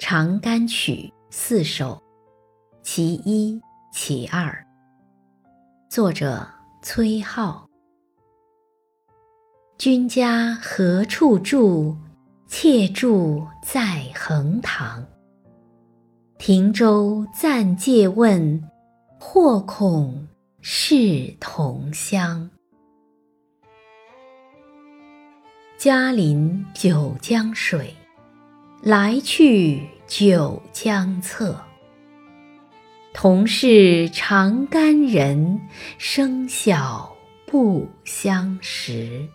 长干曲》四首，其一、其二。作者：崔颢。君家何处住？妾住在横塘。停舟暂借问，或恐是同乡。嘉临九江水，来去九江侧。同是长干人，生小不相识。